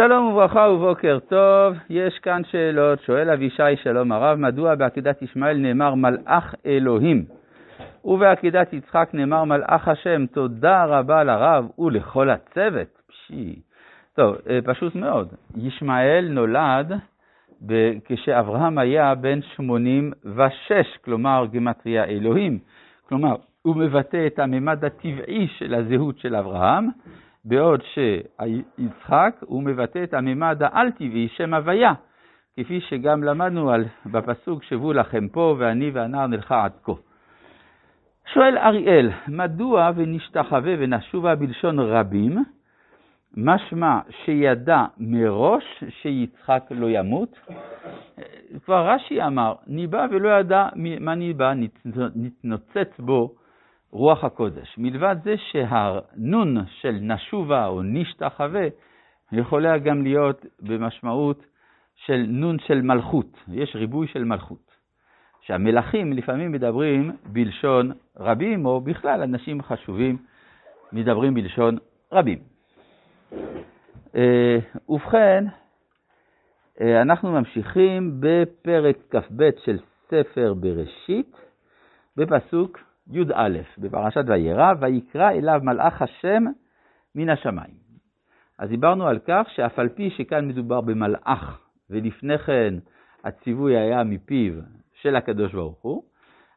שלום וברכה ובוקר טוב, יש כאן שאלות, שואל אבישי שלום הרב, מדוע בעקידת ישמעאל נאמר מלאך אלוהים? ובעקידת יצחק נאמר מלאך השם, תודה רבה לרב ולכל הצוות. פשי. טוב, אה, פשוט מאוד, ישמעאל נולד כשאברהם היה בן 86, כלומר גמטריה אלוהים, כלומר הוא מבטא את הממד הטבעי של הזהות של אברהם, בעוד שיצחק הוא מבטא את הממד העל-טבעי, שם הוויה, כפי שגם למדנו על, בפסוק שבו לכם פה ואני והנער נלכה עד כה. שואל אריאל, מדוע ונשתחווה ונשובה בלשון רבים, משמע שידע מראש שיצחק לא ימות? כבר רש"י אמר, ניבא ולא ידע מה ניבא, נתנוצץ בו רוח הקודש. מלבד זה שהנון של נשובה או נשתחווה יכולה גם להיות במשמעות של נון של מלכות, יש ריבוי של מלכות. שהמלכים לפעמים מדברים בלשון רבים, או בכלל אנשים חשובים מדברים בלשון רבים. אה, ובכן, אה, אנחנו ממשיכים בפרק כ"ב של ספר בראשית, בפסוק י"א בפרשת וירא, ויקרא אליו מלאך השם מן השמיים. אז דיברנו על כך שאף על פי שכאן מדובר במלאך, ולפני כן הציווי היה מפיו של הקדוש ברוך הוא,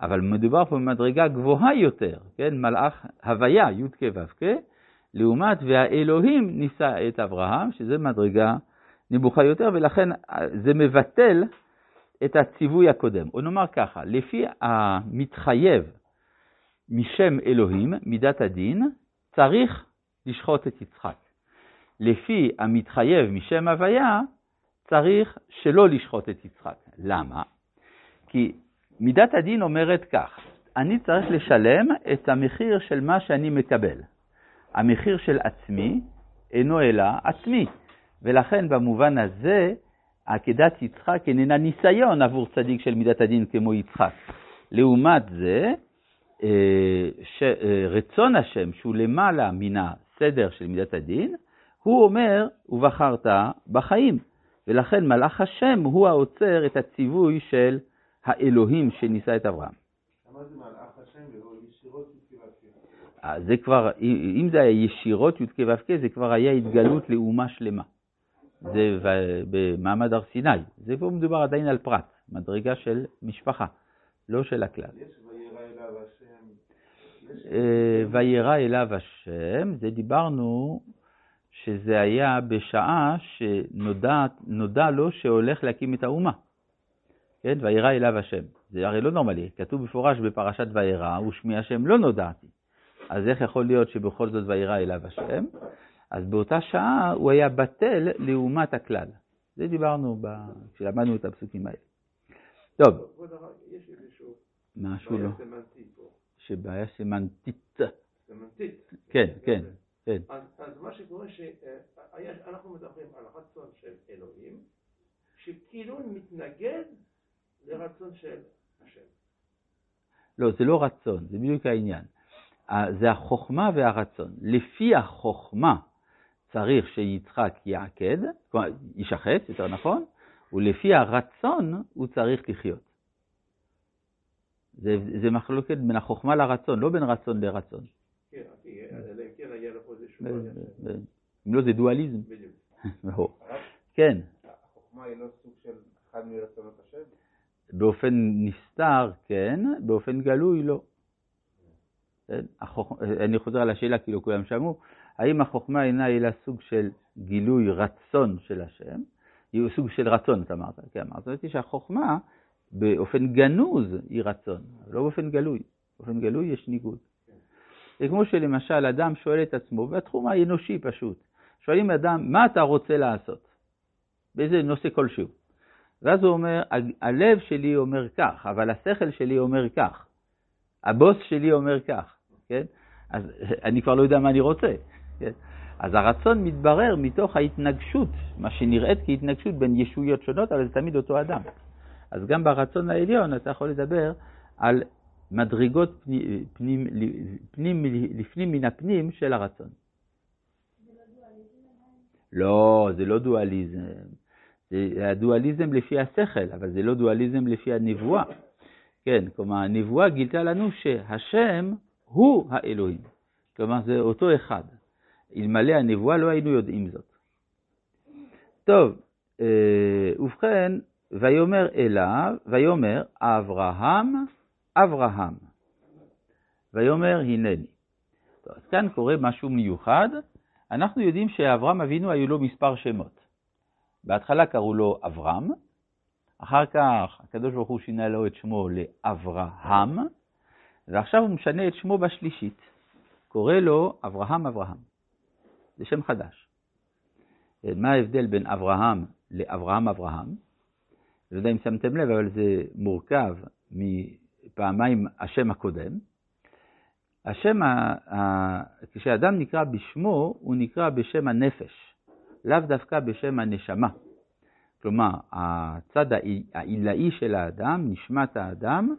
אבל מדובר פה במדרגה גבוהה יותר, כן, מלאך הוויה, י"ק ו"ק, לעומת והאלוהים נישא את אברהם, שזה מדרגה נמוכה יותר, ולכן זה מבטל את הציווי הקודם. או נאמר ככה, לפי המתחייב משם אלוהים, מידת הדין, צריך לשחוט את יצחק. לפי המתחייב משם הוויה, צריך שלא לשחוט את יצחק. למה? כי מידת הדין אומרת כך, אני צריך לשלם את המחיר של מה שאני מקבל. המחיר של עצמי אינו אלא עצמי, ולכן במובן הזה עקדת יצחק איננה ניסיון עבור צדיק של מידת הדין כמו יצחק. לעומת זה, אה, שרצון השם, שהוא למעלה מן הסדר של מידת הדין, הוא אומר, ובחרת בחיים. ולכן מלאך השם הוא העוצר את הציווי של האלוהים שנישא את אברהם. למה זה מלאך השם ולא ישירות י"ק אה, זה כבר, אם זה היה ישירות י"ק ו"ק, זה כבר היה התגלות לאומה שלמה. זה במעמד הר סיני. זה פה מדובר עדיין על פרט, מדרגה של משפחה, לא של הכלל. יש וירא אליו השם. אה, וירא אליו השם, זה דיברנו שזה היה בשעה שנודע לו שהולך להקים את האומה. כן, וירא אליו השם. זה הרי לא נורמלי, כתוב במפורש בפרשת וירא, ושמי השם לא נודעתי. אז איך יכול להיות שבכל זאת וירא אליו השם? אז באותה שעה הוא היה בטל לעומת הכלל. זה דיברנו ב... כשלמדנו את הפסוקים האלה. טוב. משהו לא. שבעיה סמנטית. סמנטית. כן, כן, כן. אז, אז מה שקורה שאנחנו מדברים על רצון של אלוהים, שכאילו מתנגד לרצון של השם. לא, זה לא רצון, זה בדיוק העניין. זה החוכמה והרצון. לפי החוכמה צריך שיצחק יעקד, כלומר, יישחט, יותר נכון, ולפי הרצון הוא צריך לחיות. זה, זה מחלוקת בין החוכמה לרצון, לא בין רצון לרצון. כן, אלא אם כן היה איזשהו... אם לא, זה דואליזם. בדיוק. כן. החוכמה היא לא סוג של אחד מרצונות השם? באופן נסתר, כן, באופן גלוי, לא. כן? אני חוזר על השאלה, כאילו כולם שמעו, האם החוכמה אינה אלא סוג של גילוי רצון של השם? היא סוג של רצון, אתה אמרת. כן, אמרת אותי שהחוכמה באופן גנוז היא רצון, לא באופן גלוי. באופן גלוי יש ניגוד. זה כמו שלמשל אדם שואל את עצמו, בתחום האנושי פשוט, שואלים אדם, מה אתה רוצה לעשות? באיזה נושא כלשהו. ואז הוא אומר, הלב שלי אומר כך, אבל השכל שלי אומר כך. הבוס שלי אומר כך, כן? אז אני כבר לא יודע מה אני רוצה. כן? אז הרצון מתברר מתוך ההתנגשות, מה שנראית כהתנגשות בין ישויות שונות, אבל זה תמיד אותו אדם. אז גם ברצון העליון אתה יכול לדבר על מדרגות פנים, פנים, פנים, לפנים מן הפנים של הרצון. לא, זה לא דואליזם. זה הדואליזם לפי השכל, אבל זה לא דואליזם לפי הנבואה. כן, כלומר, הנבואה גילתה לנו שהשם הוא האלוהים. כלומר, זה אותו אחד. אלמלא הנבואה לא היינו יודעים זאת. טוב, אה, ובכן, ויאמר אליו, ויאמר אברהם, אברהם. ויאמר הנני. טוב, אז כאן קורה משהו מיוחד. אנחנו יודעים שאברהם אבינו היו לו מספר שמות. בהתחלה קראו לו אברהם, אחר כך הקדוש ברוך הוא שינה לו את שמו לאברהם, ועכשיו הוא משנה את שמו בשלישית. קורא לו אברהם אברהם. זה שם חדש. מה ההבדל בין אברהם לאברהם אברהם? לא יודע אם שמתם לב, אבל זה מורכב מפעמיים השם הקודם. השם, כשאדם נקרא בשמו, הוא נקרא בשם הנפש, לאו דווקא בשם הנשמה. כלומר, הצד העילאי של האדם, נשמת האדם,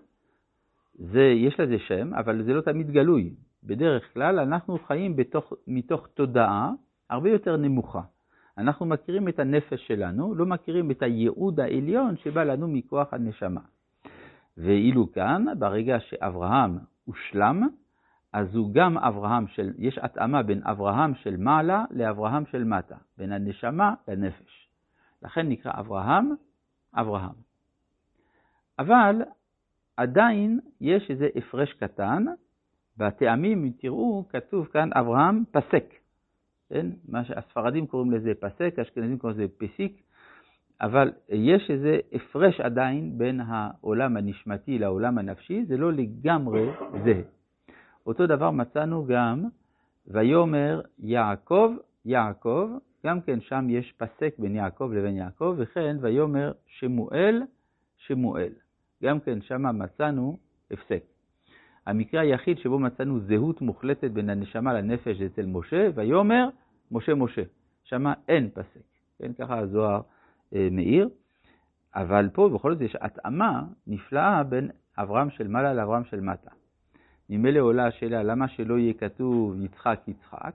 זה, יש לזה שם, אבל זה לא תמיד גלוי. בדרך כלל אנחנו חיים בתוך, מתוך תודעה הרבה יותר נמוכה. אנחנו מכירים את הנפש שלנו, לא מכירים את הייעוד העליון שבא לנו מכוח הנשמה. ואילו כאן, ברגע שאברהם הושלם, אז הוא גם אברהם של, יש התאמה בין אברהם של מעלה לאברהם של מטה, בין הנשמה לנפש. לכן נקרא אברהם, אברהם. אבל עדיין יש איזה הפרש קטן, בטעמים, תראו, כתוב כאן אברהם פסק. כן? מה שהספרדים קוראים לזה פסק, האשכנזים קוראים לזה פסיק, אבל יש איזה הפרש עדיין בין העולם הנשמתי לעולם הנפשי, זה לא לגמרי זה. אותו דבר מצאנו גם, ויאמר יעקב, יעקב, גם כן שם יש פסק בין יעקב לבין יעקב, וכן ויאמר שמואל, שמואל. גם כן שם מצאנו הפסק. המקרה היחיד שבו מצאנו זהות מוחלטת בין הנשמה לנפש אצל משה, ויאמר משה משה. שם אין פסק. כן, ככה הזוהר אה, מאיר. אבל פה בכל זאת יש התאמה נפלאה בין אברהם של מעלה לאברהם של מטה. ממילא עולה השאלה, למה שלא יהיה כתוב יצחק יצחק?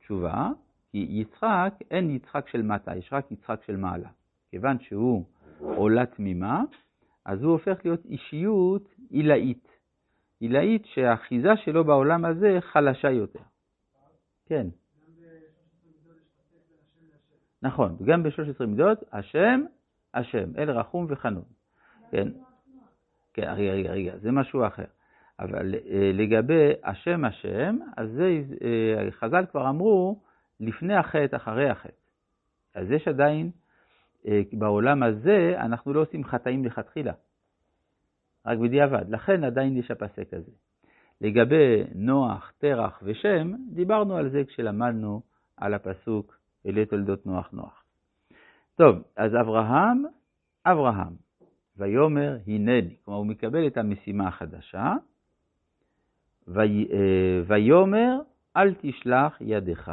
תשובה, כי יצחק, אין יצחק של מטה, יש רק יצחק של מעלה. כיוון שהוא עולה תמימה, אז הוא הופך להיות אישיות עילאית. עילאית שהאחיזה שלו בעולם הזה חלשה יותר. כן. נכון, גם ב-13 מידות, השם, השם, אל רחום וחנון. כן, כן, רגע, רגע, רגע, זה משהו אחר. אבל אה, לגבי השם השם, אז זה, אה, חז"ל כבר אמרו, לפני החטא, אחרי החטא. אז יש עדיין, אה, בעולם הזה, אנחנו לא עושים חטאים לכתחילה. רק בדיעבד. לכן עדיין יש הפסק הזה. לגבי נוח, תרח ושם, דיברנו על זה כשלמדנו על הפסוק אלה תולדות נוח נוח. טוב, אז אברהם, אברהם, ויאמר הנני, כלומר הוא מקבל את המשימה החדשה, אה, ויאמר אל תשלח ידך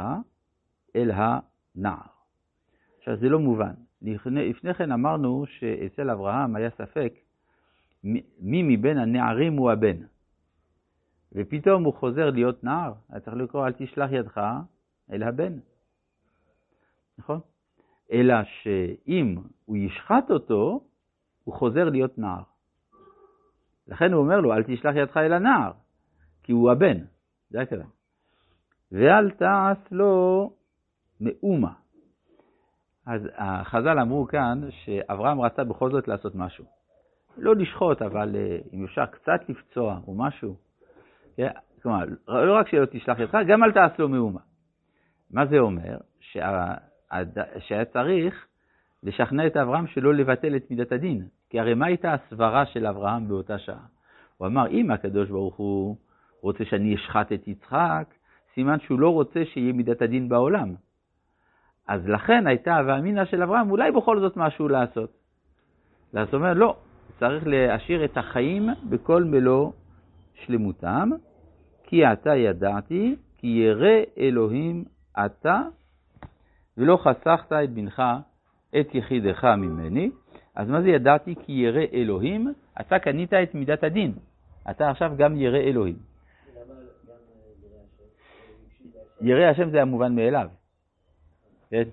אל הנער. עכשיו זה לא מובן. לפני כן אמרנו שאצל אברהם היה ספק מי מבין הנערים הוא הבן. ופתאום הוא חוזר להיות נער, היה צריך לקרוא אל תשלח ידך אל הבן. נכון? אלא שאם הוא ישחט אותו, הוא חוזר להיות נער. לכן הוא אומר לו, אל תשלח ידך אל הנער, כי הוא הבן, זה הכוונה. ואל תעש לו מאומה. אז החז"ל אמרו כאן שאברהם רצה בכל זאת לעשות משהו. לא לשחוט, אבל אה, אם אפשר קצת לפצוע או משהו. כן? כלומר, לא רק שלא תשלח ידך, גם אל תעש לו מאומה. מה זה אומר? שה... שהיה צריך לשכנע את אברהם שלא לבטל את מידת הדין. כי הרי מה הייתה הסברה של אברהם באותה שעה? הוא אמר, אם הקדוש ברוך הוא רוצה שאני אשחט את יצחק, סימן שהוא לא רוצה שיהיה מידת הדין בעולם. אז לכן הייתה הווה אמינא של אברהם, אולי בכל זאת משהו לעשות. זאת אומרת, לא, צריך להשאיר את החיים בכל מלוא שלמותם, כי אתה ידעתי, כי ירא אלוהים אתה, ולא חסכת את בנך, את יחידך ממני. אז מה זה ידעתי כי ירא אלוהים? אתה קנית את מידת הדין. אתה עכשיו גם ירא אלוהים. ירא השם זה המובן מאליו. כן.